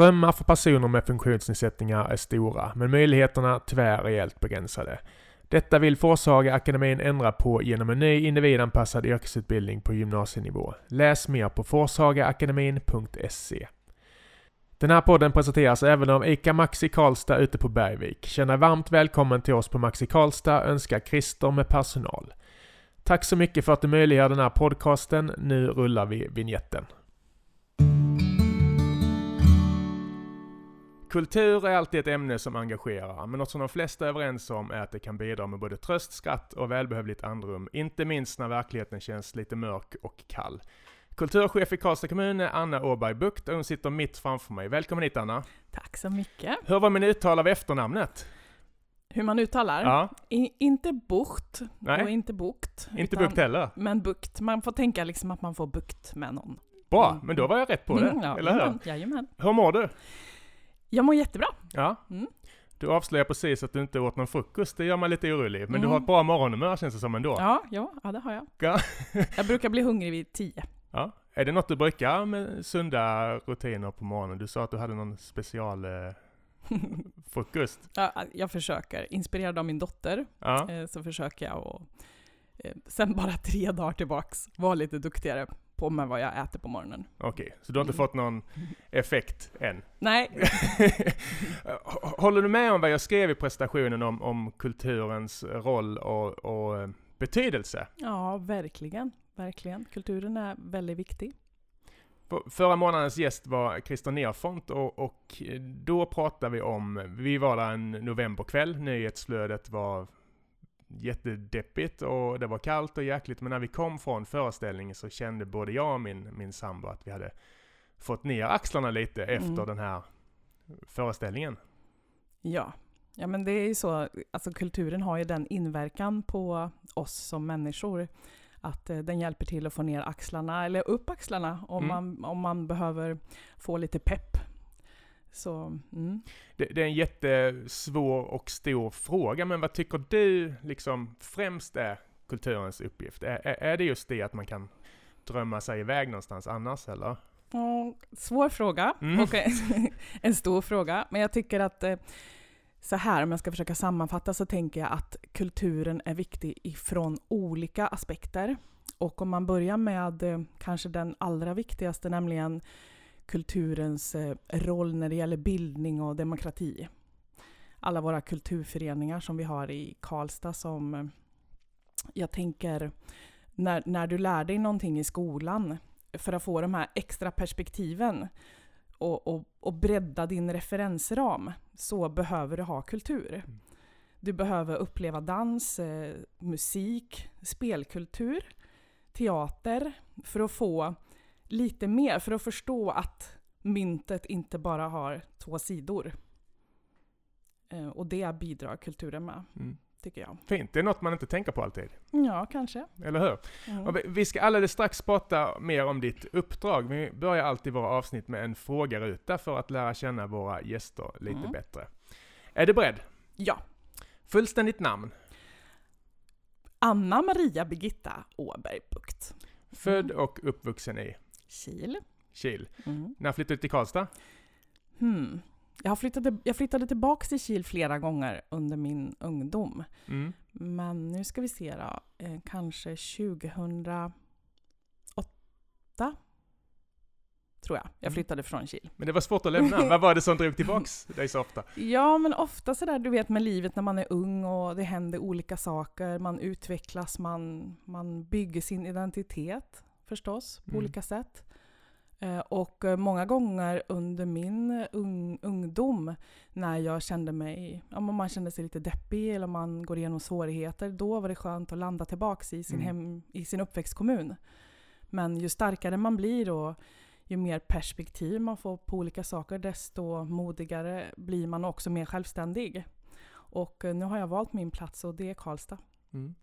Drömmar för personer med funktionsnedsättningar är stora, men möjligheterna tyvärr rejält begränsade. Detta vill Forshaga akademin ändra på genom en ny individanpassad yrkesutbildning på gymnasienivå. Läs mer på forshagaakademin.se. Den här podden presenteras även av ICA Maxi Karlstad ute på Bergvik. Känn dig varmt välkommen till oss på Maxi Karlstad, önskar Christer med personal. Tack så mycket för att du möjliggör den här podcasten. Nu rullar vi vignetten. Kultur är alltid ett ämne som engagerar, men något som de flesta är överens om är att det kan bidra med både tröst, skratt och välbehövligt andrum, inte minst när verkligheten känns lite mörk och kall. Kulturchef i Karlstad kommun är Anna Åberg Bukt och hon sitter mitt framför mig. Välkommen hit Anna! Tack så mycket! Hur var min uttal av efternamnet? Hur man uttalar? Ja. I, inte bukt Nej. och inte bukt. Inte utan- bukt heller? Men bukt. Man får tänka liksom att man får bukt med någon. Bra, Mm. men då var jag rätt på det, Mm, ja, eller hur? Jajamän. Hur mår du? Jag mår jättebra. Ja. Mm. Du avslöjar precis att du inte åt någon frukost, det gör mig lite orolig. Men du Mm. har ett bra morgonhumör känns det som ändå. Ja, ja, ja det har jag. Ja. jag brukar bli hungrig vid tio. Ja. Är det något du brukar med sunda rutiner på morgonen? Du sa att du hade någon special eh, frukost. Ja, jag försöker. Inspirerad av min dotter Ja. eh, så försöker jag och eh, sen bara tre dagar tillbaks vara lite duktigare på med vad jag äter på morgonen. Okej, så du har inte Mm. fått någon effekt än? Nej, Håller du med om vad jag skrev i presentationen om, om kulturens roll och, och eh, betydelse? ja verkligen. Verkligen. Kulturen är väldigt viktig. Förra månadens gäst var Christer Nerfont och, och då pratade vi om, vi var där en novemberkväll, nyhetsflödet var jättedeppigt och det var kallt och jäkligt, men när vi kom från föreställningen så kände både jag och min, min sambo att vi hade fått ner axlarna lite efter Mm. den här föreställningen. Ja. ja, men det är ju så, alltså kulturen har ju den inverkan på oss som människor. Att eh, den hjälper till att få ner axlarna, eller upp axlarna, om, Mm. man, om man behöver få lite pepp. Så, mm. Det, det är en jättesvår och stor fråga, men vad tycker du liksom främst är kulturens uppgift? Är, är, det just det att man kan drömma sig iväg någonstans annars, eller? Ja, svår fråga Mm. och en, en stor fråga. Men jag tycker att eh, så här, om jag ska försöka sammanfatta, så tänker jag att kulturen är viktig ifrån olika aspekter. Och om man börjar med eh, kanske den allra viktigaste, nämligen kulturens eh, roll när det gäller bildning och demokrati. Alla våra kulturföreningar som vi har i Karlstad som eh, jag tänker, när, när du lär dig någonting i skolan för att få de här extra perspektiven och, och, och bredda din referensram så behöver du ha kultur. Mm. Du behöver uppleva dans, eh, musik, spelkultur, teater för att få lite mer, för att förstå att myntet inte bara har två sidor. Eh, och det bidrar kulturen med, Mm. tycker jag. Fint, det är något man inte tänker på alltid, Ja, kanske. eller hur? Mm. Vi- vi ska alldeles strax prata mer om ditt uppdrag. Vi börjar alltid våra avsnitt med en frågeruta för att lära känna våra gäster lite Mm. bättre. Är du beredd? Ja. Fullständigt namn? Anna Maria Birgitta Åberg Bukt. Född och uppvuxen i Kil. Kil. Mm. När flyttade du till Karlstad? Hmm. Jag, flyttade, jag flyttade tillbaka till Kil flera gånger under min ungdom. Mm. Men nu ska vi se då. Eh, kanske 2008 tror jag. Jag Mm. flyttade från Kil. Men det var svårt att lämna. Vad var det som drog tillbaks dig så ofta? Ja, men ofta sådär du vet med livet när man är ung och det händer olika saker. Man utvecklas, man, man bygger sin identitet förstås på Mm. olika sätt. Eh, Och eh, många gånger under min ung, ungdom när jag kände mig, men man kände sig lite deppig eller man går igenom svårigheter, då var det skönt att landa tillbaks i sin, Mm. hem, i sin uppväxtkommun. Men ju starkare man blir och ju mer perspektiv man får på olika saker, desto modigare blir man och också mer självständig. Och eh, nu har jag valt min plats och det är Karlstad. Mm.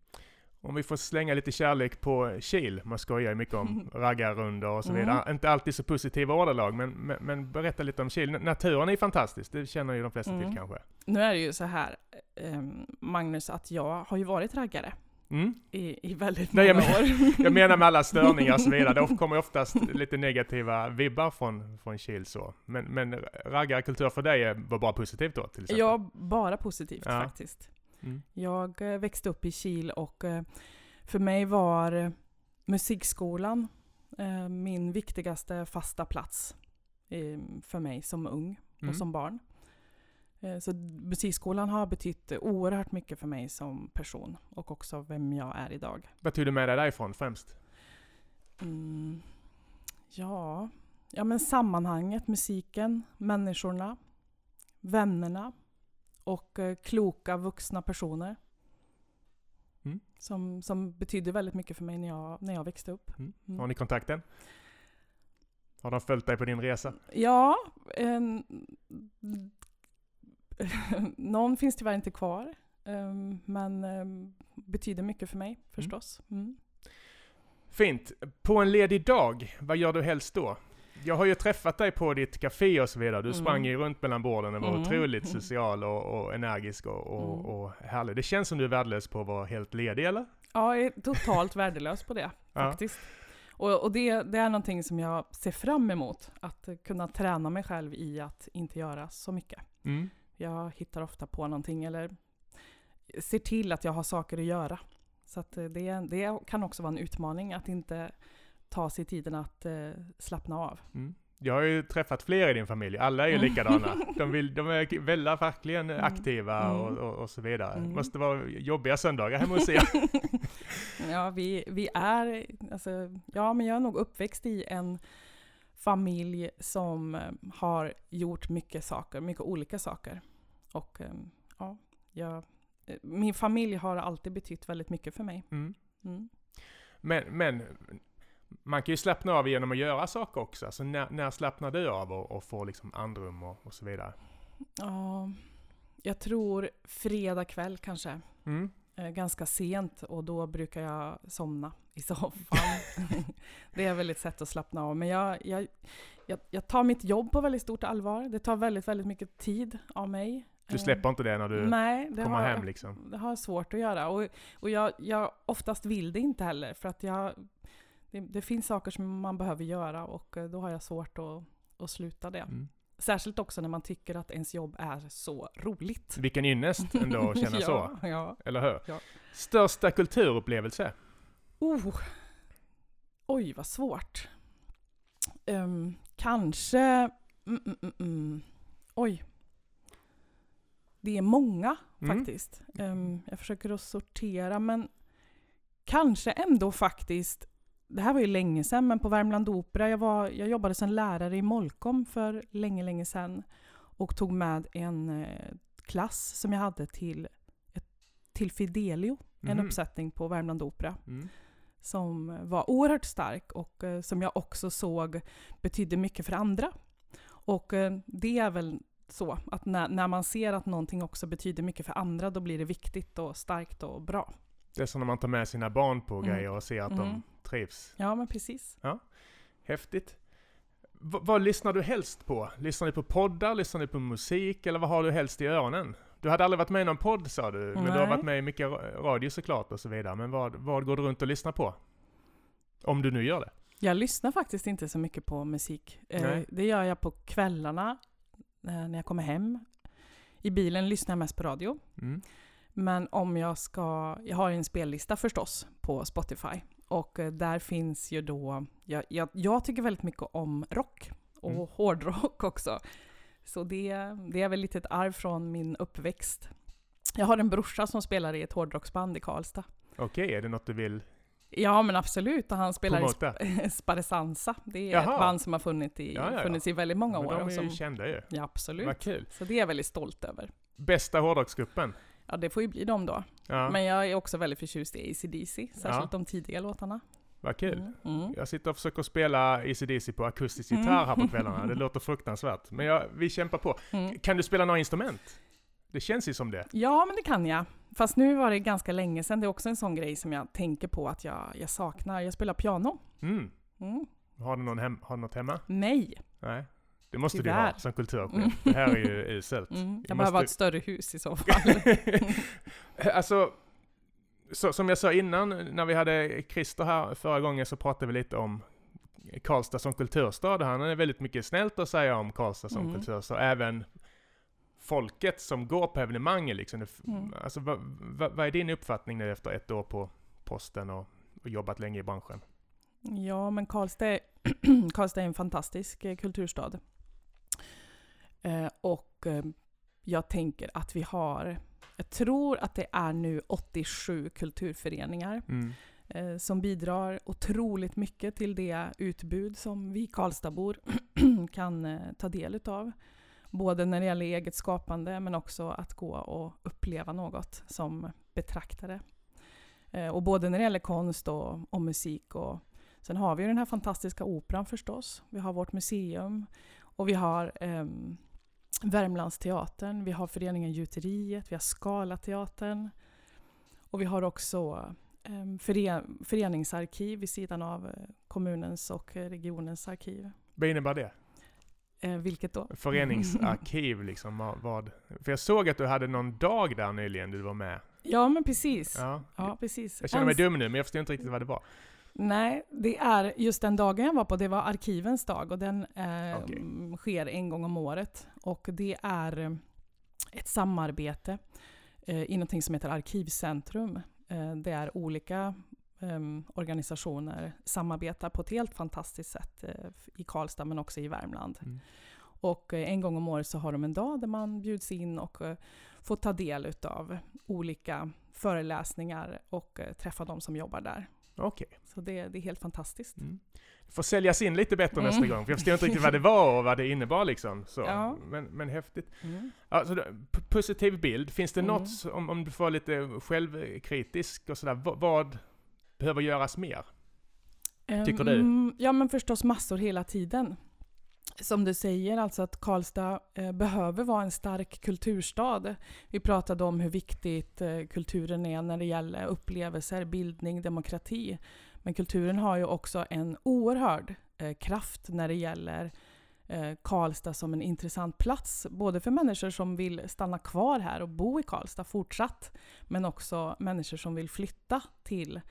Om vi får slänga lite kärlek på Kil, man skojar ju mycket om raggarrundor och så Mm. vidare. Inte alltid så positiva ordalag, men, men, men berätta lite om Kil. Naturen är ju fantastisk, det känner ju de flesta Mm. till kanske. Nu är det ju så här, eh, Magnus, att jag har ju varit raggare. Mm. i, i väldigt Nej, många jag år. Jag menar med alla störningar och så vidare. Det kommer oftast lite negativa vibbar från, från Kil så. Men, men raggarkultur för dig var bara positivt då till exempel? Ja, bara positivt Ja. faktiskt. Mm. Jag eh, växte upp i Kil och eh, för mig var eh, musikskolan min viktigaste fasta plats för mig som ung Mm. och som barn. Så musikskolan har betytt oerhört mycket för mig som person och också vem jag är idag. Vad tog du med dig därifrån främst? Mm, ja, ja, men sammanhanget, musiken, människorna, vännerna och eh, kloka vuxna personer. Mm. Som, som betydde väldigt mycket för mig när jag, när jag växte upp. Mm. Mm. Har ni kontakten? Har de följt dig på din resa? Ja, en, någon finns tyvärr inte kvar. ehm, men ehm, betyder mycket för mig förstås. Mm. Fint. På en ledig dag, vad gör du helst då? Jag har ju träffat dig på ditt café och så vidare. Du Mm. sprang ju runt mellan borden och var Mm. otroligt social och, och energisk och, och, Mm. och härlig. Det känns som du är värdelös på att vara helt ledig, eller? Ja, jag är totalt värdelös på det Ja. faktiskt. Och, och det, det är någonting som jag ser fram emot. Att kunna träna mig själv i att inte göra så mycket. Mm. Jag hittar ofta på någonting eller ser till att jag har saker att göra. Så att eh, det, det kan också vara en utmaning att inte ta sig tiden att eh, slappna av. Mm. Jag har ju träffat fler i din familj, alla är ju Mm. likadana. De, vill, de är väldigt, verkligen Mm. aktiva Mm. och, och, och så vidare. Mm. Måste vara jobbiga söndagar hemma hos er. ja, vi, vi är, alltså, ja men jag är nog uppväxt i en familj som eh, har gjort mycket saker, mycket olika saker. Och eh, ja, jag, eh, min familj har alltid betytt väldigt mycket för mig. Mm. Mm. Men, men man kan ju slappna av genom att göra saker också. Alltså när, när slappnar du av och, och får liksom andrum och, och så vidare? Ja, jag tror fredag kväll kanske. Mm. Eh, ganska sent och då brukar jag somna i soffan. det är väl ett sätt att slappna av. Men jag, jag, jag, jag tar mitt jobb på väldigt stort allvar. Det tar väldigt, väldigt mycket tid av mig. Du Eh, släpper inte det när du Nej, det kommer har, hem liksom? det har jag svårt att göra. Och, och jag, jag oftast vill det inte heller. För att jag, det, det finns saker som man behöver göra och eh, då har jag svårt att, att sluta det. Mm. Särskilt också när man tycker att ens jobb är så roligt. Vilken ynnest ändå att känna så, ja, Ja. eller hur? Ja. Största kulturupplevelse? Oh. Oj, vad svårt. Ehm, kanske... Mm, mm, mm, mm. Oj. Det är många Mm. faktiskt. Ehm, jag försöker att sortera, men kanske ändå faktiskt... Det här var ju länge sedan, men på Värmland Opera, jag, var, jag jobbade som lärare i Molkom för länge, länge sedan och tog med en eh, klass som jag hade till, till Fidelio, en Mhm. uppsättning på Värmland Opera Mm. som var oerhört stark och eh, som jag också såg betydde mycket för andra. Och eh, det är väl så att när, när man ser att någonting också betyder mycket för andra, då blir det viktigt och starkt och bra. Det är som när man tar med sina barn på Mm. grejer och ser att de Mm. Trivs. Ja, men precis. Häftigt. V- vad lyssnar du helst på? Lyssnar du på poddar? Lyssnar du på musik? Eller vad har du helst i öronen? Du hade aldrig varit med i någon podd sa du, men du har Nej. varit med i mycket ra- radio såklart och så vidare. Men vad, vad går du runt och lyssnar på? Om du nu gör det. Jag lyssnar faktiskt inte så mycket på musik. Eh, Nej. det gör jag på kvällarna eh, när jag kommer hem. I bilen lyssnar jag mest på radio. Mm. Men om jag ska, jag har en spellista förstås på Spotify. Och eh, där finns ju då, jag, jag, jag tycker väldigt mycket om rock och Mm. hårdrock också. Så det, det är väl lite ett arv från min uppväxt. Jag har en brorsa som spelar i ett hårdrocksband i Karlstad. Okej, är det något du vill Ja men absolut, och han spelar i? Sp- Sparesansa. Det är Jaha. ett band som har funnits i, Ja, ja, ja. funnits i väldigt många Men år. de är som, ju kända ju. ja absolut. Vad kul. Så det är jag väldigt stolt över. Bästa hårdrocksgruppen? Ja det får ju bli dem då. Ja, Men jag är också väldigt förtjust i AC/DC, särskilt de tidiga låtarna. vad kul. Mm. Mm. Jag sitter och försöker spela AC/DC på akustisk Mm. gitarr här på kvällarna. Det låter fruktansvärt. Men jag, vi kämpar på. Mm. Kan du spela några instrument? Det känns ju som det. Ja, men det kan jag. Fast nu var det ganska länge sedan. Det är också en sån grej som jag tänker på att jag, jag saknar. Jag spelar piano. Mm. Mm. Har du, någon hem, har du något hemma? Nej. Nej. Det måste du ha som kulturchef. Mm. Det här är ju uselt. Mm. Jag behöver ha ett måste- större hus i så fall. alltså, så, som jag sa innan, när vi hade Christer här förra gången så pratade vi lite om Karlstad som kulturstad. Han har väldigt mycket snällt att säga om Karlstad som mm. kulturstad. Även folket som går på evenemangen liksom. Mm. Alltså, vad, vad, vad, är din uppfattning nu efter ett år på posten och, och jobbat länge i branschen? Ja, men Karlstad är, Karlstad är en fantastisk eh, kulturstad. Eh, och eh, jag tänker att vi har, jag tror att det är nu 87 kulturföreningar mm. eh, som bidrar otroligt mycket till det utbud som vi Karlstadbor kan ta del utav. Både när det gäller eget skapande men också att gå och uppleva något som betraktare. Och både när det gäller konst och, och musik. Och, sen har vi den här fantastiska operan förstås. Vi har vårt museum och vi har um, Värmlandsteatern, vi har föreningen Gjuteriet, vi har Skalateatern och vi har också um, föreningsarkiv vid sidan av uh, kommunens och regionens arkiv. Vad innebär det? Eh, vilket då? Föreningsarkiv liksom, vad? För jag såg att du hade någon dag där nyligen du var med. Ja, men precis. Ja. ja precis. Jag känner mig dum nu, men jag förstår inte riktigt vad det var. Nej, det är just den dagen jag var på, det var arkivens dag och den eh, okay. sker en gång om året. Och det är eh, ett samarbete eh, i någonting som heter Arkivcentrum. Eh, det är olika eh, organisationer samarbetar på ett helt fantastiskt sätt eh, i Karlstad men också i Värmland. Mm. Och eh, en gång om året så har de en dag där man bjuds in och får ta del av olika föreläsningar och träffa de som jobbar där. Okej. Okay. Så det, det, är helt fantastiskt. Mm. Får säljas in lite bättre mm. nästa gång, för jag förstår inte riktigt vad det var och vad det innebar liksom. Så. Ja. Men, men häftigt. Mm. Alltså, positiv bild, finns det mm. något, om, om du får lite självkritisk och sådär, vad, vad behöver göras mer? Tycker du? Ja men förstås massor hela tiden som du säger, alltså att Karlstad eh, behöver vara en stark kulturstad. Vi pratade om hur viktigt eh, kulturen är när det gäller upplevelser, bildning, demokrati. Men kulturen har ju också en oerhörd eh, kraft när det gäller eh, Karlstad som en intressant plats. Både för människor som vill stanna kvar här och bo i Karlstad fortsatt, men också människor som vill flytta till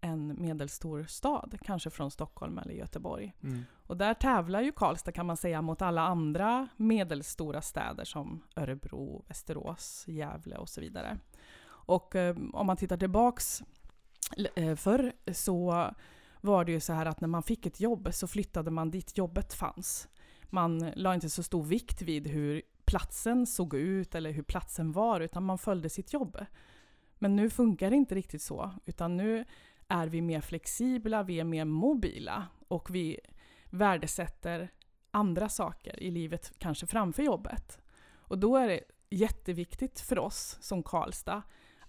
en medelstor stad, kanske från Stockholm eller Göteborg. Mm. Och där tävlar ju Karlstad kan man säga mot alla andra medelstora städer som Örebro, Västerås, Gävle och så vidare. Och eh, om man tittar tillbaks Eh, förr så var det ju så här att när man fick ett jobb så flyttade man dit jobbet fanns. Man la inte så stor vikt vid hur platsen såg ut eller hur platsen var, utan man följde sitt jobb. Men nu funkar det inte riktigt så, utan nu är vi mer flexibla, vi är mer mobila och vi värdesätter andra saker i livet, kanske framför jobbet. Och då är det jätteviktigt för oss som Karlstad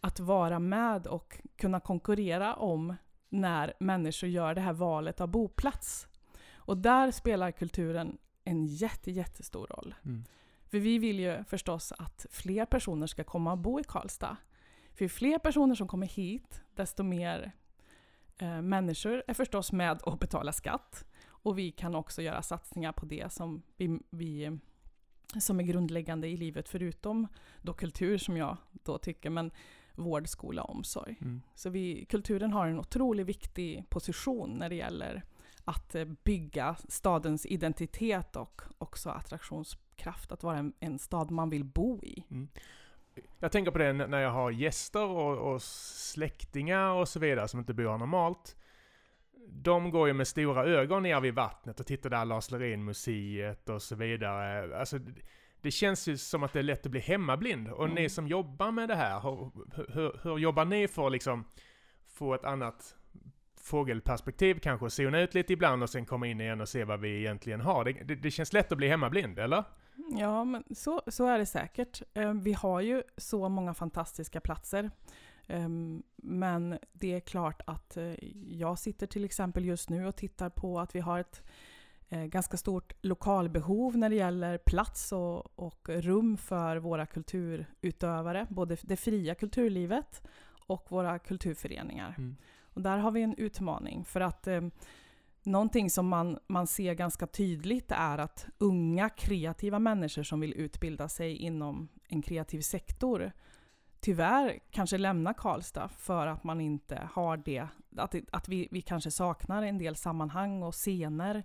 att vara med och kunna konkurrera om när människor gör det här valet av boplats. Och där spelar kulturen en jätte, jättestor roll. Mm. För vi vill ju förstås att fler personer ska komma och bo i Karlstad. För ju fler personer som kommer hit, desto mer eh, människor är förstås med och betalar skatt. Och vi kan också göra satsningar på det som, vi, vi, som är grundläggande i livet, förutom då kultur som jag då tycker, men vård, skola och omsorg. Mm. Så vi, kulturen har en otroligt viktig position när det gäller att eh, bygga stadens identitet och också attraktionskraft, att vara en, en stad man vill bo i. Mm. Jag tänker på det när jag har gäster och, och släktingar och så vidare som inte bor här normalt. De går ju med stora ögon ner vid vattnet och tittar där Lars Lerin-museet och så vidare. Alltså, det känns ju som att det är lätt att bli hemmablind. Och mm. ni som jobbar med det här, hur, hur, hur jobbar ni för att liksom få ett annat fågelperspektiv kanske och zona ut lite ibland och sen komma in igen och se vad vi egentligen har. Det, det, det känns lätt att bli hemmablind, eller? Ja, men så, så är det säkert. Eh, vi har ju så många fantastiska platser. Ehm, men det är klart att eh, jag sitter till exempel just nu och tittar på att vi har ett ganska stort lokalbehov när det gäller plats och, och rum för våra kulturutövare, både det fria kulturlivet och våra kulturföreningar. Mm. Och där har vi en utmaning för att eh, någonting som man, man ser ganska tydligt är att unga kreativa människor som vill utbilda sig inom en kreativ sektor tyvärr kanske lämna Karlstad för att man inte har det, att, att vi, vi kanske saknar en del sammanhang och scener.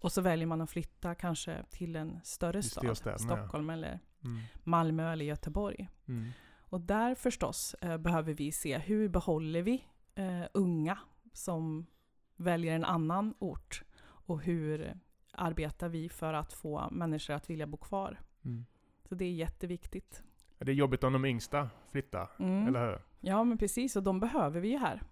Och så väljer man att flytta kanske till en större stad, Stockholm ja. eller mm. Malmö eller Göteborg. Mm. Och där förstås eh, behöver vi se hur behåller vi eh, unga som väljer en annan ort och hur arbetar vi för att få människor att vilja bo kvar. Mm. Så det är jätteviktigt. Det är jobbigt om de yngsta flyttar, mm. eller hur? Ja, men precis. Och de behöver vi ju här.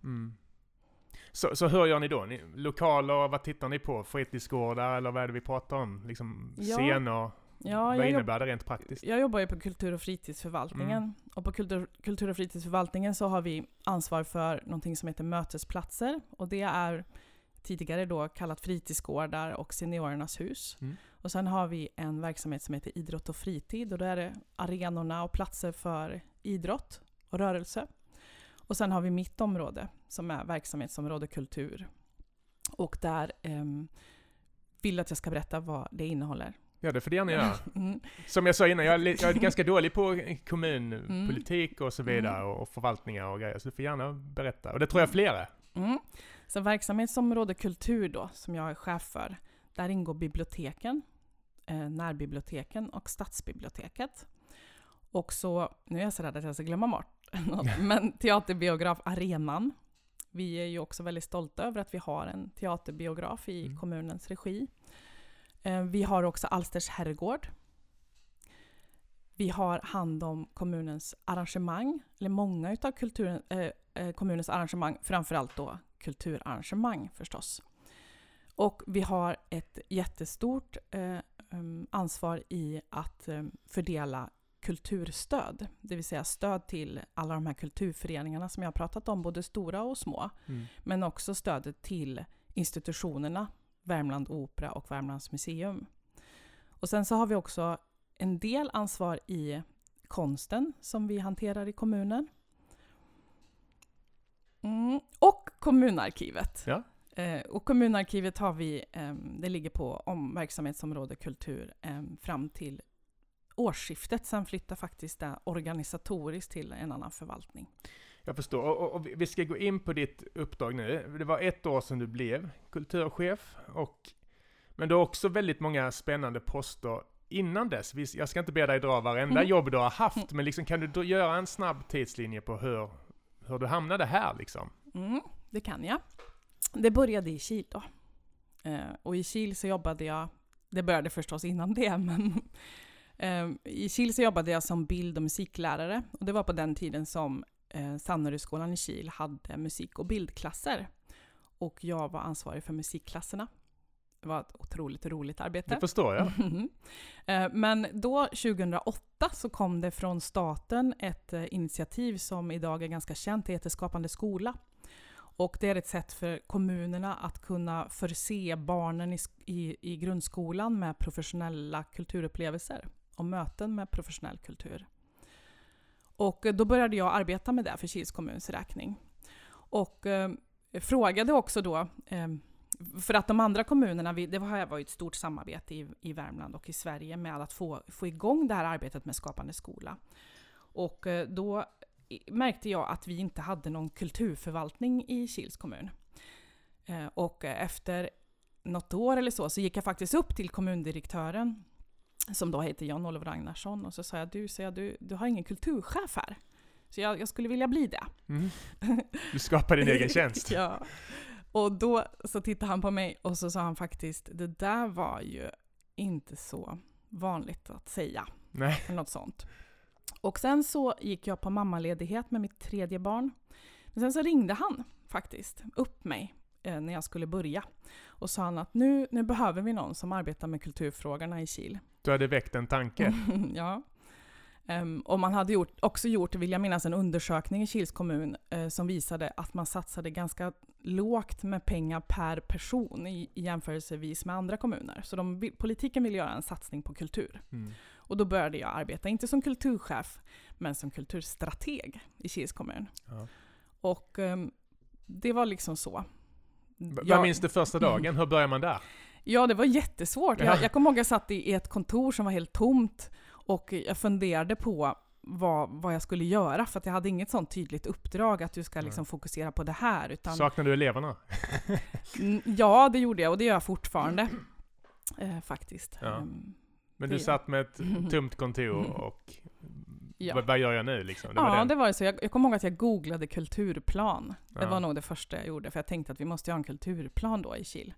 Så, så hur gör ni då? Ni, lokaler, vad tittar ni på? Fritidsgårdar eller vad är det vi pratar om? Liksom ja. scener? Ja, vad innebär det rent praktiskt? Jag jobbar ju på kultur och fritidsförvaltningen. Mm. Och på kultur, kultur och fritidsförvaltningen så har vi ansvar för någonting som heter mötesplatser. Och det är tidigare då kallat fritidsgårdar och seniorernas hus. Mm. Och sen har vi en verksamhet som heter idrott och fritid och då är det arenorna och platser för idrott och rörelse. Och sen har vi mitt område som är verksamhetsområde kultur. Och där eh, vill att jag ska berätta vad det innehåller. Ja, det får du gärna göra. Mm. Som jag sa innan, jag är, jag är ganska dålig på kommunpolitik och så mm. vidare mm. och förvaltningar och grejer, så du får gärna berätta. Och det tror jag flera mm. Så verksamhetsområde kultur då, som jag är chef för, där ingår biblioteken, eh, närbiblioteken och stadsbiblioteket. Och så, nu är jag så rädd att jag ska glömma bort men teaterbiograf Arenan. Vi är ju också väldigt stolta över att vi har en teaterbiograf i mm. kommunens regi. Eh, vi har också Alsters herrgård. Vi har hand om kommunens arrangemang, eller många utav kulturen, eh, eh, kommunens arrangemang, framförallt då kulturarrangemang förstås. Och vi har ett jättestort eh, um, ansvar i att eh, fördela kulturstöd, det vill säga stöd till alla de här kulturföreningarna som jag har pratat om, både stora och små. Mm. Men också stödet till institutionerna, Värmland Opera och Värmlands museum. Och sen så har vi också en del ansvar i konsten som vi hanterar i kommunen. Mm. Och kommunarkivet. Ja. Eh, och kommunarkivet har vi, eh, det ligger på om verksamhetsområde kultur eh, fram till årsskiftet. Sen flyttar faktiskt det organisatoriskt till en annan förvaltning. Jag förstår. Och, och, vi ska gå in på ditt uppdrag nu. Det var ett år sedan du blev kulturchef. Och, men du har också väldigt många spännande poster innan dess. Jag ska inte be dig dra varenda mm. jobb du har haft, men liksom, kan du göra en snabb tidslinje på hur, hur du hamnade här? Liksom? Mm, det kan jag. Det började i Kil då. Eh, och i Kil så jobbade jag, det började förstås innan det, men i Kil så jobbade jag som bild och musiklärare. Och det var på den tiden som eh, Sannarydsskolan i Kil hade musik och bildklasser. Och jag var ansvarig för musikklasserna. Det var ett otroligt roligt arbete. Det förstår jag. Eh, men då, 2008, så kom det från staten ett eh, initiativ som idag är ganska känt. Det heter Skapande skola. Och det är ett sätt för kommunerna att kunna förse barnen i, i, i grundskolan med professionella kulturupplevelser och möten med professionell kultur. Och eh, då började jag arbeta med det för Kils kommuns räkning. Och eh, frågade också då, eh, för att de andra kommunerna, det var ju ett stort samarbete i, i Värmland och i Sverige med att få, få igång det här arbetet med Skapande skola. Och eh, då märkte jag att vi inte hade någon kulturförvaltning i Kils kommun. Eh, och eh, efter något år eller så, så gick jag faktiskt upp till kommundirektören, som då heter Jan-Olof Ragnarsson, och så sa jag, du, så jag, du, du har ingen kulturchef här. Så jag, jag skulle vilja bli det. Mm. Du skapar din egen tjänst. ja. Och då så tittade han på mig och så sa han faktiskt, det där var ju inte så vanligt att säga. Nej. Eller något sånt. Och sen så gick jag på mammaledighet med mitt tredje barn. Men sen så ringde han faktiskt upp mig eh, när jag skulle börja. Och sa han att nu, nu behöver vi någon som arbetar med kulturfrågorna i Kil. Du hade väckt en tanke? ja. Um, och man hade gjort, också gjort, vill jag minnas, en undersökning i Kils kommun uh, som visade att man satsade ganska lågt med pengar per person i, i jämförelsevis med andra kommuner. Så de, politiken vill göra en satsning på kultur. Mm. Och då började jag arbeta, inte som kulturchef, men som kulturstrateg i Kils kommun. Ja. Och um, det var liksom så. Vad minns du första dagen? Hur börjar man där? Ja, det var jättesvårt. Ja. Jag, jag kommer ihåg att jag satt i ett kontor som var helt tomt och jag funderade på vad, vad jag skulle göra, för att jag hade inget sånt tydligt uppdrag att du ska liksom fokusera på det här. Utan, Saknar du eleverna? Mm, ja, det gjorde jag och det gör jag fortfarande. Eh, faktiskt. Ja. Ehm, Men du satt med ett tomt kontor och Ja. vad, vad gör jag nu liksom? Det ja, den. det var så. Jag, jag kommer ihåg att jag googlade kulturplan. Det Ja. var nog det första jag gjorde, för jag tänkte att vi måste ha en kulturplan då i Kil.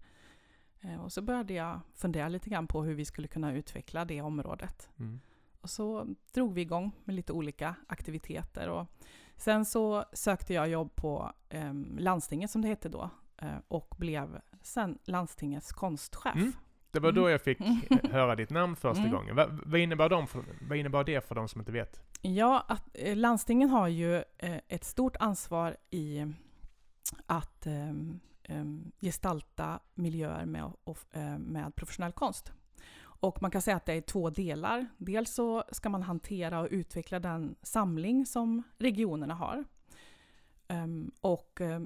Eh, och så började jag fundera lite grann på hur vi skulle kunna utveckla det området. Mm. Och så drog vi igång med lite olika aktiviteter. Och sen så sökte jag jobb på eh, landstinget som det hette då eh, och blev sen landstingets konstchef. Mm. Det var då Mm. jag fick höra ditt namn första Mm. gången. Va, vad, innebar de för, vad innebar det för de som inte vet? Ja, att, eh, landstingen har ju eh, ett stort ansvar i att eh, eh, gestalta miljöer med, eh, med professionell konst. Och man kan säga att det är två delar. Dels så ska man hantera och utveckla den samling som regionerna har. Ehm, och eh,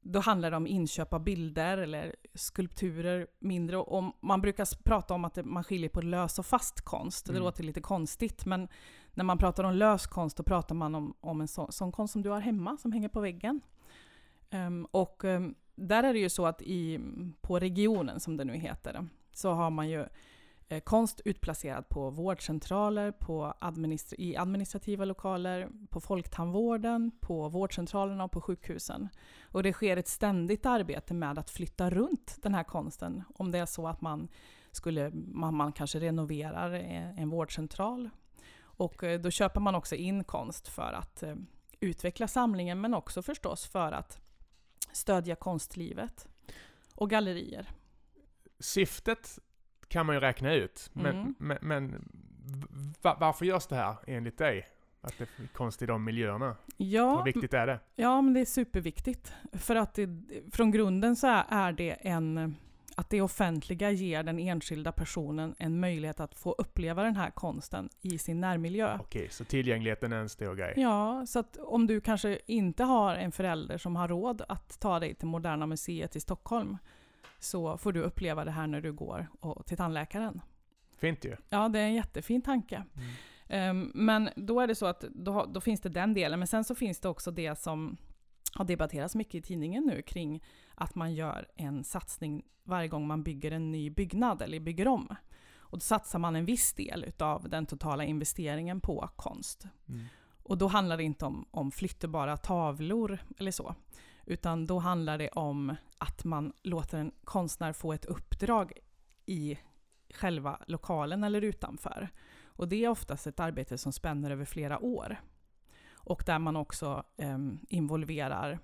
då handlar det om inköp av bilder eller skulpturer mindre. Och man brukar prata om att man skiljer på lös och fast konst. Det Mm. låter lite konstigt, men när man pratar om lös konst, då pratar man om, om en sån, sån konst som du har hemma, som hänger på väggen. Ehm, och ehm, där är det ju så att i, på regionen, som det nu heter, så har man ju eh, konst utplacerad på vårdcentraler, på administra- i administrativa lokaler, på folktandvården, på vårdcentralerna och på sjukhusen. Och det sker ett ständigt arbete med att flytta runt den här konsten. Om det är så att man, skulle, man, man kanske renoverar eh, en vårdcentral. Och eh, då köper man också in konst för att eh, utveckla samlingen, men också förstås för att stödja konstlivet och gallerier. Syftet kan man ju räkna ut, men, Mm. men, men va, varför görs det här enligt dig? Att det är konst i de miljöerna? Ja, Hur viktigt är det? Ja, men det är superviktigt. För att det, från grunden så är- är det en... Att det offentliga ger den enskilda personen en möjlighet att få uppleva den här konsten i sin närmiljö. Okej, så tillgängligheten är en stor grej. Ja, så att om du kanske inte har en förälder som har råd att ta dig till Moderna Museet i Stockholm så får du uppleva det här när du går och, till tandläkaren. Fint ju. Ja, det är en jättefin tanke. Ehm, men då är det så att då, då finns det den delen. Men sen så finns det också det som har debatterats mycket i tidningen nu kring att man gör en satsning varje gång man bygger en ny byggnad eller bygger om. Och då satsar man en viss del utav den totala investeringen på konst. Mm. Och då handlar det inte om, om flyttbara tavlor eller så. Utan då handlar det om att man låter en konstnär få ett uppdrag i själva lokalen eller utanför. Och det är oftast ett arbete som spänner över flera år. Och där man också em, involverar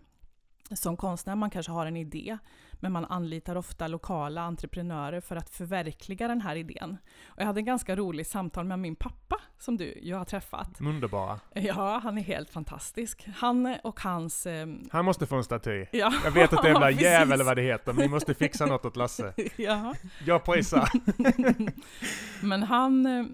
som konstnär, man kanske har en idé, men man anlitar ofta lokala entreprenörer för att förverkliga den här idén. Och jag hade en ganska rolig samtal med min pappa, som du ju har träffat. Underbara. Ja, han är helt fantastisk. Han och hans... em, Han måste få en staty. ja, Jag vet att det är en Ja, jävla jäv precis. eller vad det heter, men ni måste fixa något åt Lasse. ja. Jag prisar. Men han, eh,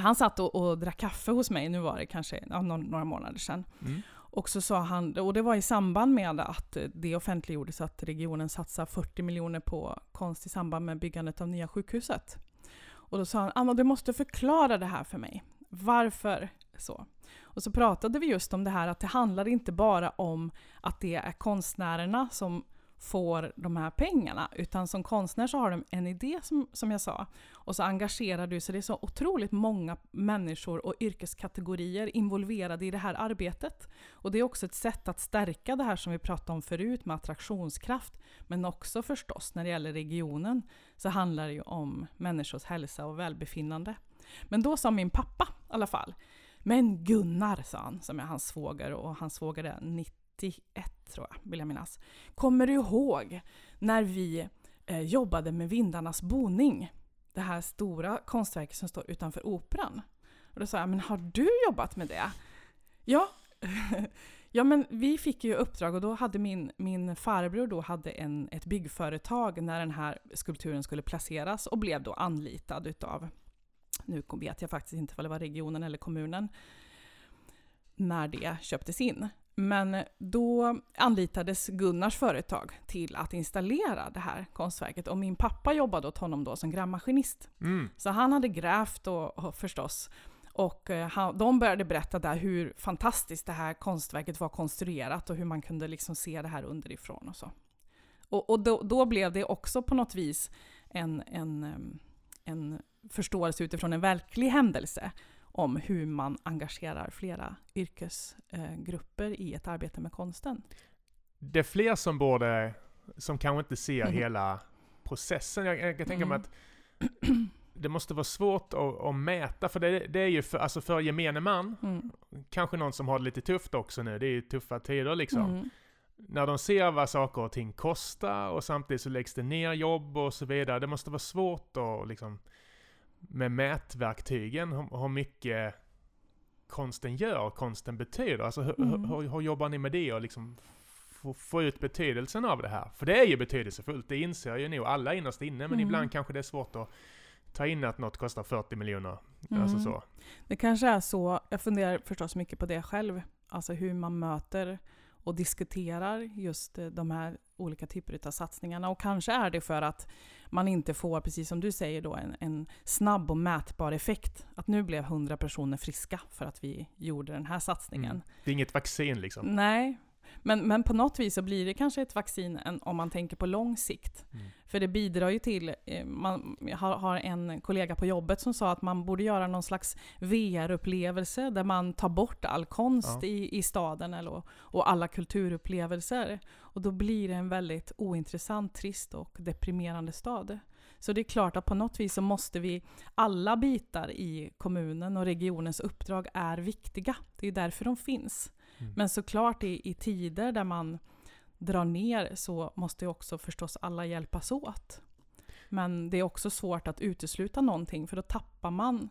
han satt och, och drack kaffe hos mig, nu var det kanske ja, några, några månader sedan. Mm. Och så sa han, och det var i samband med att eh, det offentliggjordes att regionen satsar 40 miljoner på konst i samband med byggandet av nya sjukhuset. Och då sa han, Anna du måste förklara det här för mig. Varför så? Och så pratade vi just om det här att det handlar inte bara om att det är konstnärerna som får de här pengarna, utan som konstnär så har de en idé som, som jag sa, och så engagerar du så det är så otroligt många människor och yrkeskategorier involverade i det här arbetet. Och det är också ett sätt att stärka det här som vi pratade om förut med attraktionskraft, men också förstås när det gäller regionen så handlar det ju om människors hälsa och välbefinnande. Men då sa min pappa i alla fall, men Gunnar, sa han, som är hans svåger och hans svåger är 91 tror jag, vill jag minnas. Kommer du ihåg när vi eh, jobbade med Vindarnas boning? Det här stora konstverket som står utanför Operan. Och då sa jag, men har du jobbat med det? Ja. ja, men vi fick ju uppdrag och då hade min, min farbror då hade en, ett byggföretag när den här skulpturen skulle placeras och blev då anlitad utav, nu vet jag faktiskt inte om det var regionen eller kommunen, när det köptes in. Men då anlitades Gunnars företag till att installera det här konstverket och min pappa jobbade åt honom då som grävmaskinist. Mm. Så han hade grävt och, och förstås Och eh, han, de började berätta där hur fantastiskt det här konstverket var konstruerat och hur man kunde liksom se det här underifrån och så. Och, och då, då, blev det också på något vis en, en, en förståelse utifrån en verklig händelse om hur man engagerar flera yrkesgrupper i ett arbete med konsten. Det är fler som borde, som kanske inte ser mm. hela processen. Jag, jag kan tänka mig mm. att det måste vara svårt att, att mäta, för det, det, är ju för, alltså för gemene man, mm. kanske någon som har det lite tufft också nu, det är ju tuffa tider liksom. Mm. När de ser vad saker och ting kostar och samtidigt så läggs det ner jobb och så vidare. Det måste vara svårt att liksom med mätverktygen, hur, mycket konsten gör, konsten betyder. Alltså hur, mm. hur, hur jobbar ni med det och liksom få, få, ut betydelsen av det här? För det är ju betydelsefullt, det inser ju nog alla innerst inne, men mm. ibland kanske det är svårt att ta in att något kostar 40 miljoner. Alltså mm. Alltså så. Det kanske är så, jag funderar förstås mycket på det själv, alltså hur man möter och diskuterar just eh, de här olika typer av satsningarna. Och kanske är det för att man inte får, precis som du säger, då, en, en snabb och mätbar effekt. Att nu blev 100 personer friska för att vi gjorde den här satsningen. Mm. Det är inget vaccin liksom? Nej, men, men på något vis så blir det kanske ett vaccin om man tänker på lång sikt. Mm. För det bidrar ju till, eh, man har, har, en kollega på jobbet som sa att man borde göra någon slags VR-upplevelse där man tar bort all konst ja. i, i staden eller, och alla kulturupplevelser. Och då blir det en väldigt ointressant, trist och deprimerande stad. Så det är klart att på något vis så måste vi, alla bitar i kommunen och regionens uppdrag är viktiga. Det är därför de finns. Mm. Men såklart i, i tider där man drar ner så måste ju också förstås alla hjälpas åt. Men det är också svårt att utesluta någonting för då tappar man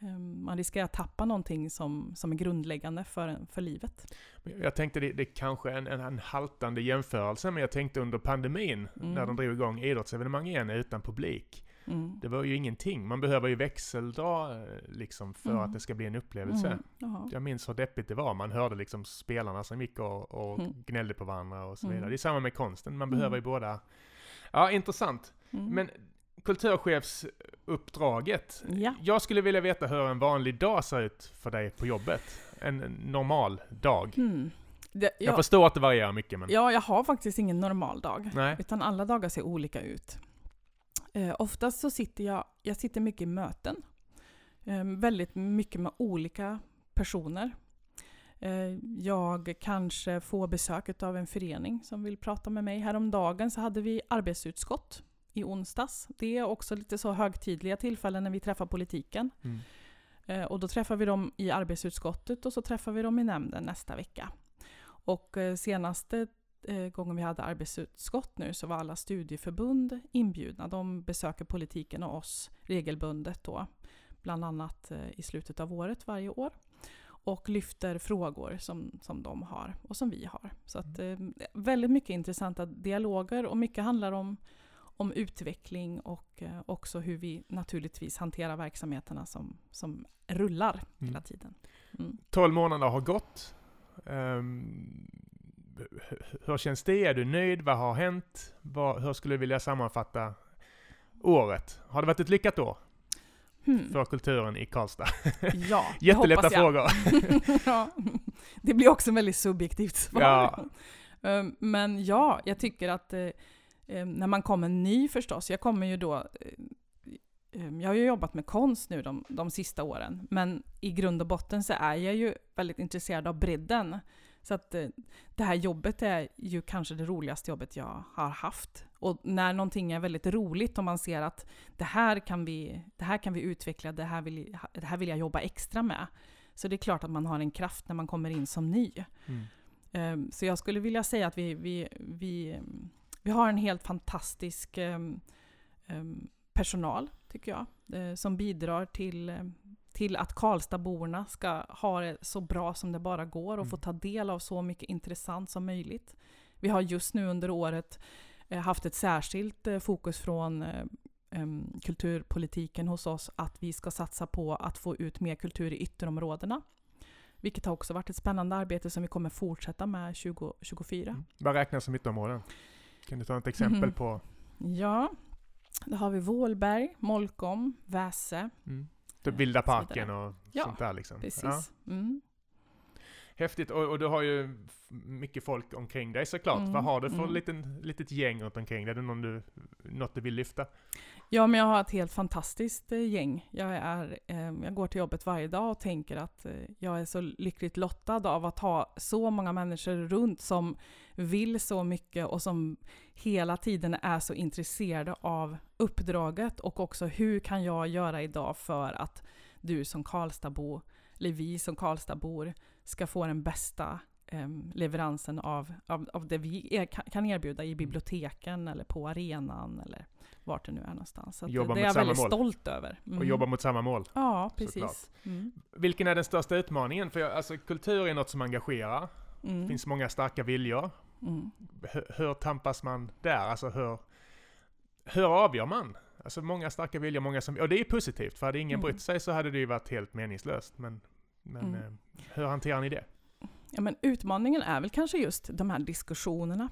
ehm, man riskerar att tappa någonting som, som är grundläggande för, för livet. Jag tänkte det, det kanske är en, en, en haltande jämförelse, men jag tänkte under pandemin, mm. när de drog igång idrottsevenemang igen utan publik. Mm. Det var ju ingenting. Man behöver ju växeldra eh, liksom för mm. att det ska bli en upplevelse. Mm. Jag minns hur deppigt det var. Man hörde liksom spelarna som gick och, och mm. gnällde på varandra och så vidare. Mm. Det är samma med konsten. Man behöver ju mm. båda. Ja, intressant. Men kulturchefsuppdraget. Ja. Jag skulle vilja veta hur en vanlig dag ser ut för dig på jobbet. En normal dag. Det, jag, jag, förstår att det varierar mycket men... Ja, jag har faktiskt ingen normal dag. Nej. Utan alla dagar ser olika ut. Eh, oftast så sitter jag, jag sitter mycket i möten. Eh, väldigt mycket med olika personer. Eh, jag kanske får besök av en förening som vill prata med mig. Häromdagen så hade vi arbetsutskott i onsdags. Det är också lite så högtidliga tillfällen när vi träffar politiken. Mm. Eh, och då träffar vi dem i arbetsutskottet och så träffar vi dem i nämnden nästa vecka. Och eh, senaste gången vi hade arbetsutskott nu så var alla studieförbund inbjudna. De besöker politiken och oss regelbundet då, bland annat eh, i slutet av året varje år och lyfter frågor som, som de har och som vi har. Så att, eh, väldigt mycket intressanta dialoger och mycket handlar om, om utveckling och eh, också hur vi naturligtvis hanterar verksamheterna som, som rullar mm. hela tiden. Mm. 12 månader har gått. Um, hur känns det? Är du nöjd? Vad har hänt? Vad, hur skulle du vilja sammanfatta året? Har det varit ett lyckat år? Hmm. För kulturen i Karlstad? Ja, Jättelätta frågor. ja, det blir också väldigt subjektivt svar. Ja. Ehm, men ja, jag tycker att eh, ehm, när man kommer ny förstås, jag kommer ju då eh, ehm, jag har ju jobbat med konst nu de, de sista åren, men i grund och botten så är jag ju väldigt intresserad av bredden. Så att eh, det här jobbet är ju kanske det roligaste jobbet jag har haft. Och när någonting är väldigt roligt och man ser att det här kan vi, det här kan vi utveckla, det här, vill, det här vill jag jobba extra med. Så det är klart att man har en kraft när man kommer in som ny. Mm. Ehm, så jag skulle vilja säga att vi, vi, vi, vi har en helt fantastisk ehm, ehm, personal, tycker jag, eh, som bidrar till till att Karlstadborna ska ha det så bra som det bara går och mm. få ta del av så mycket intressant som möjligt. Vi har just nu under året eh, haft ett särskilt eh, fokus från eh, kulturpolitiken hos oss att vi ska satsa på att få ut mer kultur i ytterområdena. Vilket har också varit ett spännande arbete som vi kommer fortsätta med 2024. Mm. Vad räknas som ytterområden? Kan du ta ett exempel mm. på? Ja, då har vi Vålberg, Molkom, Väse, mm Typ Vilda parken och Ja, sånt där liksom. Precis. Mm. Häftigt, och, och du har ju mycket folk omkring dig såklart. Mm, Vad har du för mm. liten, litet gäng runt omkring dig? Är det någon du, något du vill lyfta? Ja, men jag har ett helt fantastiskt eh, gäng. Jag, är, eh, jag går till jobbet varje dag och tänker att eh, jag är så lyckligt lottad av att ha så många människor runt som vill så mycket och som hela tiden är så intresserade av uppdraget och också hur kan jag göra idag för att du som Karlstadbo, eller vi som Karlstadbor, ska få den bästa eh, leveransen av, av, av det vi är, kan- erbjuda i biblioteken eller på arenan eller vart det nu är någonstans. Så det är jag väldigt mål. stolt över. Och Mm. jobba mot samma mål? Ja, precis. Mm. Vilken är den största utmaningen? För jag, alltså, kultur är något som engagerar. Det Mm. finns många starka viljor. Mm. Hur, hur tampas man där? Alltså hur, hur avgör man? Alltså många starka viljor, många som... Och det är positivt, för hade ingen Mm. brytt sig så hade det ju varit helt meningslöst. Men, men Mm. eh, hur hanterar ni det? Ja, men utmaningen är väl kanske just de här diskussionerna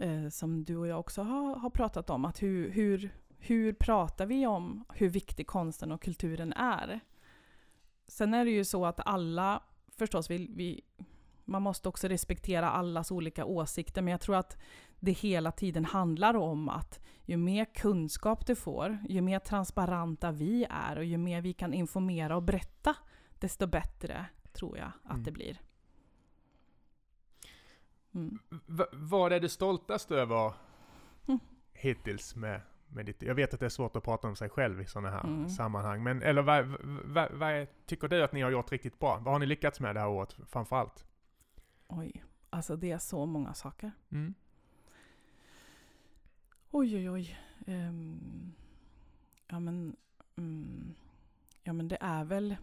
eh, som du och jag också har, har pratat om. Att hur, hur, hur pratar vi om hur viktig konsten och kulturen är? Sen är det ju så att alla, förstås, vill vi, man måste också respektera allas olika åsikter, men jag tror att det hela tiden handlar om att ju mer kunskap du får, ju mer transparenta vi är och ju mer vi kan informera och berätta, desto bättre tror jag att Mm. det blir. Mm. V- vad är du stoltast över Mm. hittills med, med ditt... Jag vet att det är svårt att prata om sig själv i sådana här Mm. sammanhang, men eller vad, vad, vad är, tycker du att ni har gjort riktigt bra? Vad har ni lyckats med det här året framför allt? Oj, alltså det är så många saker. Mm. Oj, oj, oj. Ehm, ja, men, mm, ja, men det är väl...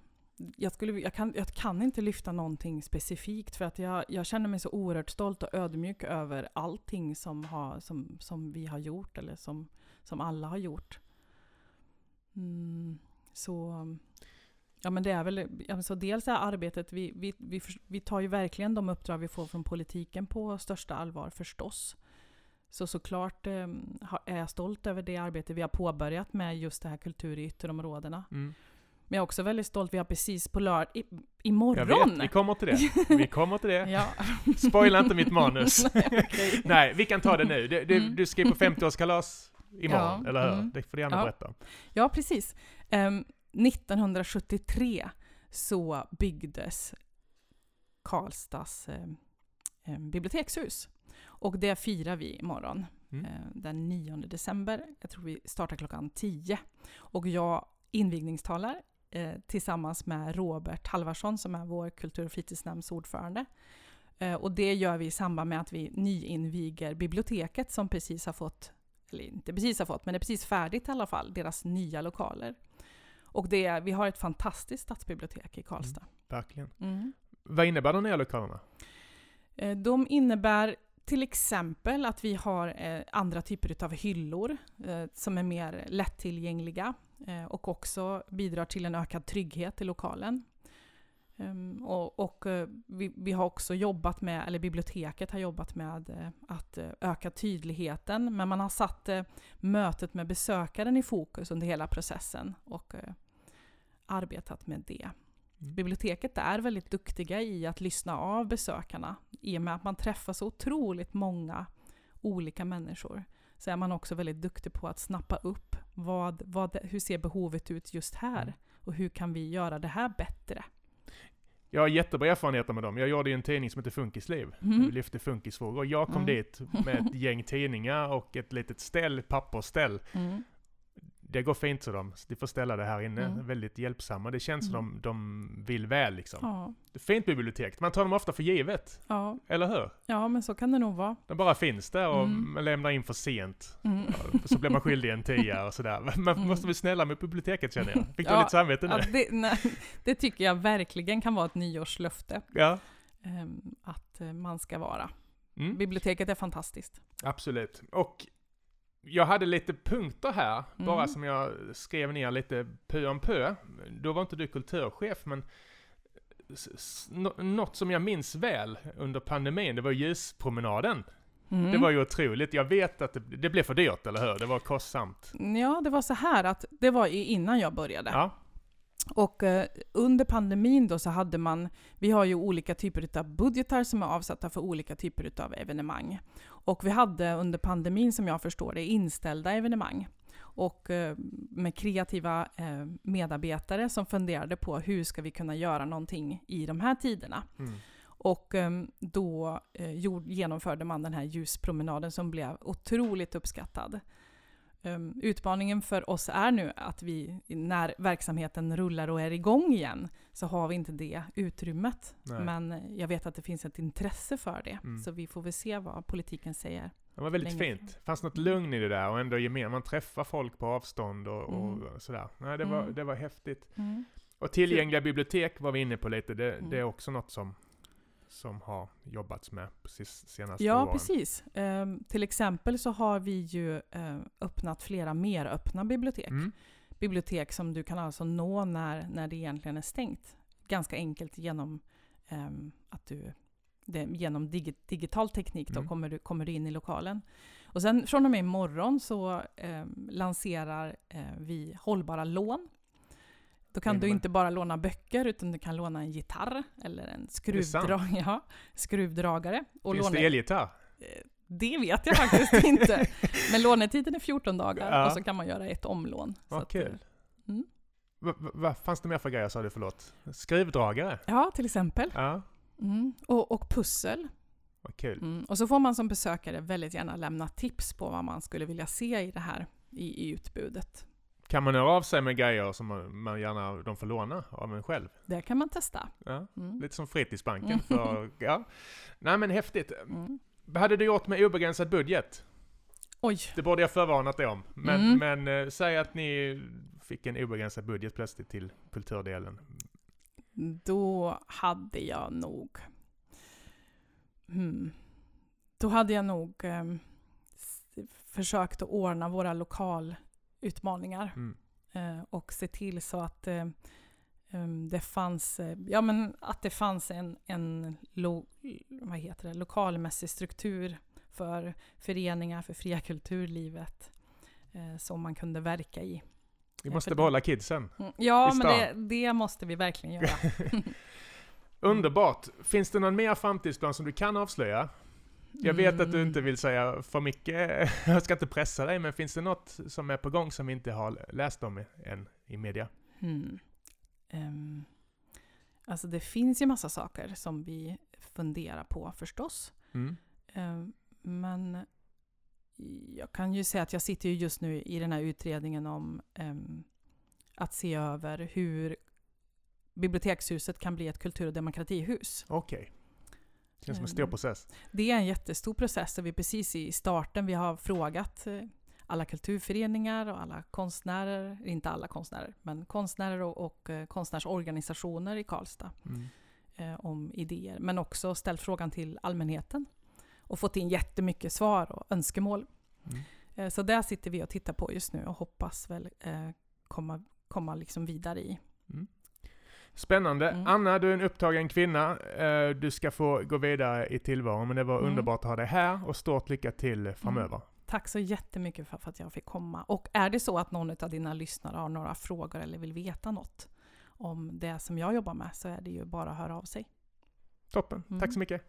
Jag, skulle, jag, kan, jag kan inte lyfta någonting specifikt för att jag, jag känner mig så oerhört stolt och ödmjuk över allting som, har, som, som vi har gjort eller som, som alla har gjort. Mm, så, ja, men det är väl, ja, men så dels är arbetet, vi, vi, vi, vi tar ju verkligen de uppdrag vi får från politiken på största allvar förstås. Så såklart eh, är jag stolt över det arbete vi har påbörjat med just det här kultur i ytterområdena. Mm. Men jag är också väldigt stolt, vi har precis på lördag, i, Jag imorgon! vet, vi kommer till det. Vi kommer till det. ja. Spoila inte mitt manus. Nej, okej. Nej, vi kan ta det nu. Du, du, Mm. du ska ju på 50-årskalas imorgon, Ja, eller hur? mm. Det får du gärna Ja. berätta. ja, precis. Ehm, 1973 så byggdes Karlstads eh, eh, bibliotekshus. Och det firar vi imorgon. Mm. eh, den 9 december. Jag tror vi startar klockan 10. Och jag invigningstalar eh, tillsammans med Robert Halvarsson som är vår kultur och fritidsnämnds ordförande. Eh, och det gör vi i samband med att vi nyinviger biblioteket som precis har fått, eller inte precis har fått, men det är precis färdigt i alla fall, deras nya lokaler. Och det, vi har ett fantastiskt stadsbibliotek i Karlstad. Verkligen. Mm. Vad innebär de nya lokalerna? Eh, De innebär till exempel att vi har eh, andra typer av hyllor eh, som är mer lättillgängliga och också bidrar till en ökad trygghet i lokalen. Ehm, och och vi, vi har också jobbat med, eller biblioteket har jobbat med att öka tydligheten, men man har satt mötet med besökaren i fokus under hela processen och arbetat med det. Mm. Biblioteket är väldigt duktiga i att lyssna av besökarna. I och med att man träffar så otroligt många olika människor så är man också väldigt duktig på att snappa upp vad, vad, hur ser behovet ut just här Mm. och hur kan vi göra det här bättre. Jag har jättebra erfarenheter med dem. Jag gjorde ju en tidning som heter Funkisliv. Mm. Vi lyfte funkisfrågor. Jag kom Mm. dit med ett gäng tidningar och ett litet ställ, pappersställ. Mm. Det går fint så de, de får ställa det här inne. Mm. Väldigt hjälpsamma. Det känns som Mm. de, de vill väl liksom. Ja, Fint bibliotek. Man tar dem ofta för givet. ja, Eller hur? ja, men så kan det nog vara. De bara finns där och Mm. man lämnar in för sent. Mm. Så blir man skyldig en tia och sådär. Man Mm. måste bli snälla med biblioteket känner jag. Fick du Ja, lite samvete nu? Ja, det, nej, det tycker jag verkligen kan vara ett nyårslöfte. Ja. ehm, att eh, man ska vara. Mm. Biblioteket är fantastiskt. Absolut. Och jag hade lite punkter här, bara Mm. som jag skrev ner lite pö om pö. Då var inte du kulturchef, men något som jag minns väl under pandemin, det var ljuspromenaden. Mm. Det var ju otroligt. Jag vet att det, det blev för dyrt, eller hur? Det var kostsamt. Ja, det var så här att det var innan jag började. Ja. Och eh, under pandemin då så hade man, vi har ju olika typer av budgetar som är avsatta för olika typer av evenemang. Och vi hade under pandemin som jag förstår det inställda evenemang. Och eh, med kreativa eh, medarbetare som funderade på hur ska vi kunna göra någonting i de här tiderna. Mm. Och um, då gjord, genomförde man den här ljuspromenaden som blev otroligt uppskattad. Um, utmaningen för oss är nu att vi, när verksamheten rullar och är igång igen, så har vi inte det utrymmet. Nej. Men jag vet att det finns ett intresse för det, Mm. så vi får väl se vad politiken säger. Det var väldigt Länge. fint. fanns något lugn i det där och ändå gemen. Man träffar folk på avstånd och, och Mm. sådär. Nej, det, var, Mm. det var häftigt. Och tillgängliga bibliotek var vi inne på lite. Det, Mm. det är också något som, som har jobbats med precis senaste Ja, åren. precis. Um, till exempel så har vi ju eh, öppnat flera mer öppna bibliotek. Mm. bibliotek som du kan alltså nå när, när det egentligen är stängt. Ganska enkelt genom ehm, att du det, genom digi, digital teknik då Mm. kommer, du, kommer du in i lokalen. Och sen från och med imorgon så ehm, lanserar eh, vi hållbara lån. Då kan du inte bara låna böcker utan du kan låna en gitarr eller en skruvdra ja, skruvdragare. Och Finns låne, det elgitarr? det vet jag faktiskt inte. Men lånetiden är 14 dagar Ja. och så kan man göra ett omlån. Vad att, eh, kul. mm. Vad va, fanns det mer för grejer sa du, förlåt? Skruvdragare? Ja, till exempel. Ja, Mm. Och, och pussel. vad kul. Mm. Och så får man som besökare väldigt gärna lämna tips på vad man skulle vilja se i det här i, i utbudet. Kan man höra av sig med grejer som man, man gärna de får låna av en själv? Det kan man testa. Ja, Mm. lite som Fritidsbanken. För, ja. Nej men häftigt. Mm. Vad hade du gjort med obegränsad budget? Oj, Det borde jag förvarnat dig om. Men, Mm. men eh, säg att ni fick en obegränsad budget plötsligt till kulturdelen. då hade jag nog... Hmm. Då hade jag nog s- försökt att ordna våra lokalutmaningar. Mm. eh, och se till så att eh, em, det fanns, eh, ja, men att det fanns en, en lo, vad heter det, lokalmässig struktur för föreningar, för fria kulturlivet eh, som man kunde verka i. Vi Ja, måste för- behålla kidsen. Mm, Ja, men det, det måste vi verkligen göra. Underbart! Finns det någon mer framtidsplan som du kan avslöja? Jag vet att du Mm. inte vill säga för mycket, jag ska inte pressa dig, men finns det något som är på gång som vi inte har läst om än i media? Hmm. Ehm, alltså det finns ju massa saker som vi funderar på förstås. Mm. Ehm, Men jag kan ju säga att jag sitter ju just nu i den här utredningen om ehm, att se över hur bibliotekshuset kan bli ett kultur och demokratihus. Okej. Känns som en stor Mm. process. Det är en jättestor process och vi är precis i starten. Vi har frågat eh, alla kulturföreningar och alla konstnärer, inte alla konstnärer, men konstnärer och, och eh, konstnärsorganisationer i Karlstad Mm. eh, om idéer. Men också ställt frågan till allmänheten och fått in jättemycket svar och önskemål. Mm. Eh, Så där sitter vi och tittar på just nu och hoppas väl eh, komma, komma liksom vidare i. Spännande. Mm. Anna, du är en upptagen kvinna. Eh, Du ska få gå vidare i tillvaron, men det var Mm. underbart att ha dig här och stort lycka till framöver. Tack så jättemycket för, att jag fick komma. Och är det så att någon av dina lyssnare har några frågor eller vill veta något om det som jag jobbar med så är det ju bara att höra av sig. Toppen. Mm. Tack så mycket.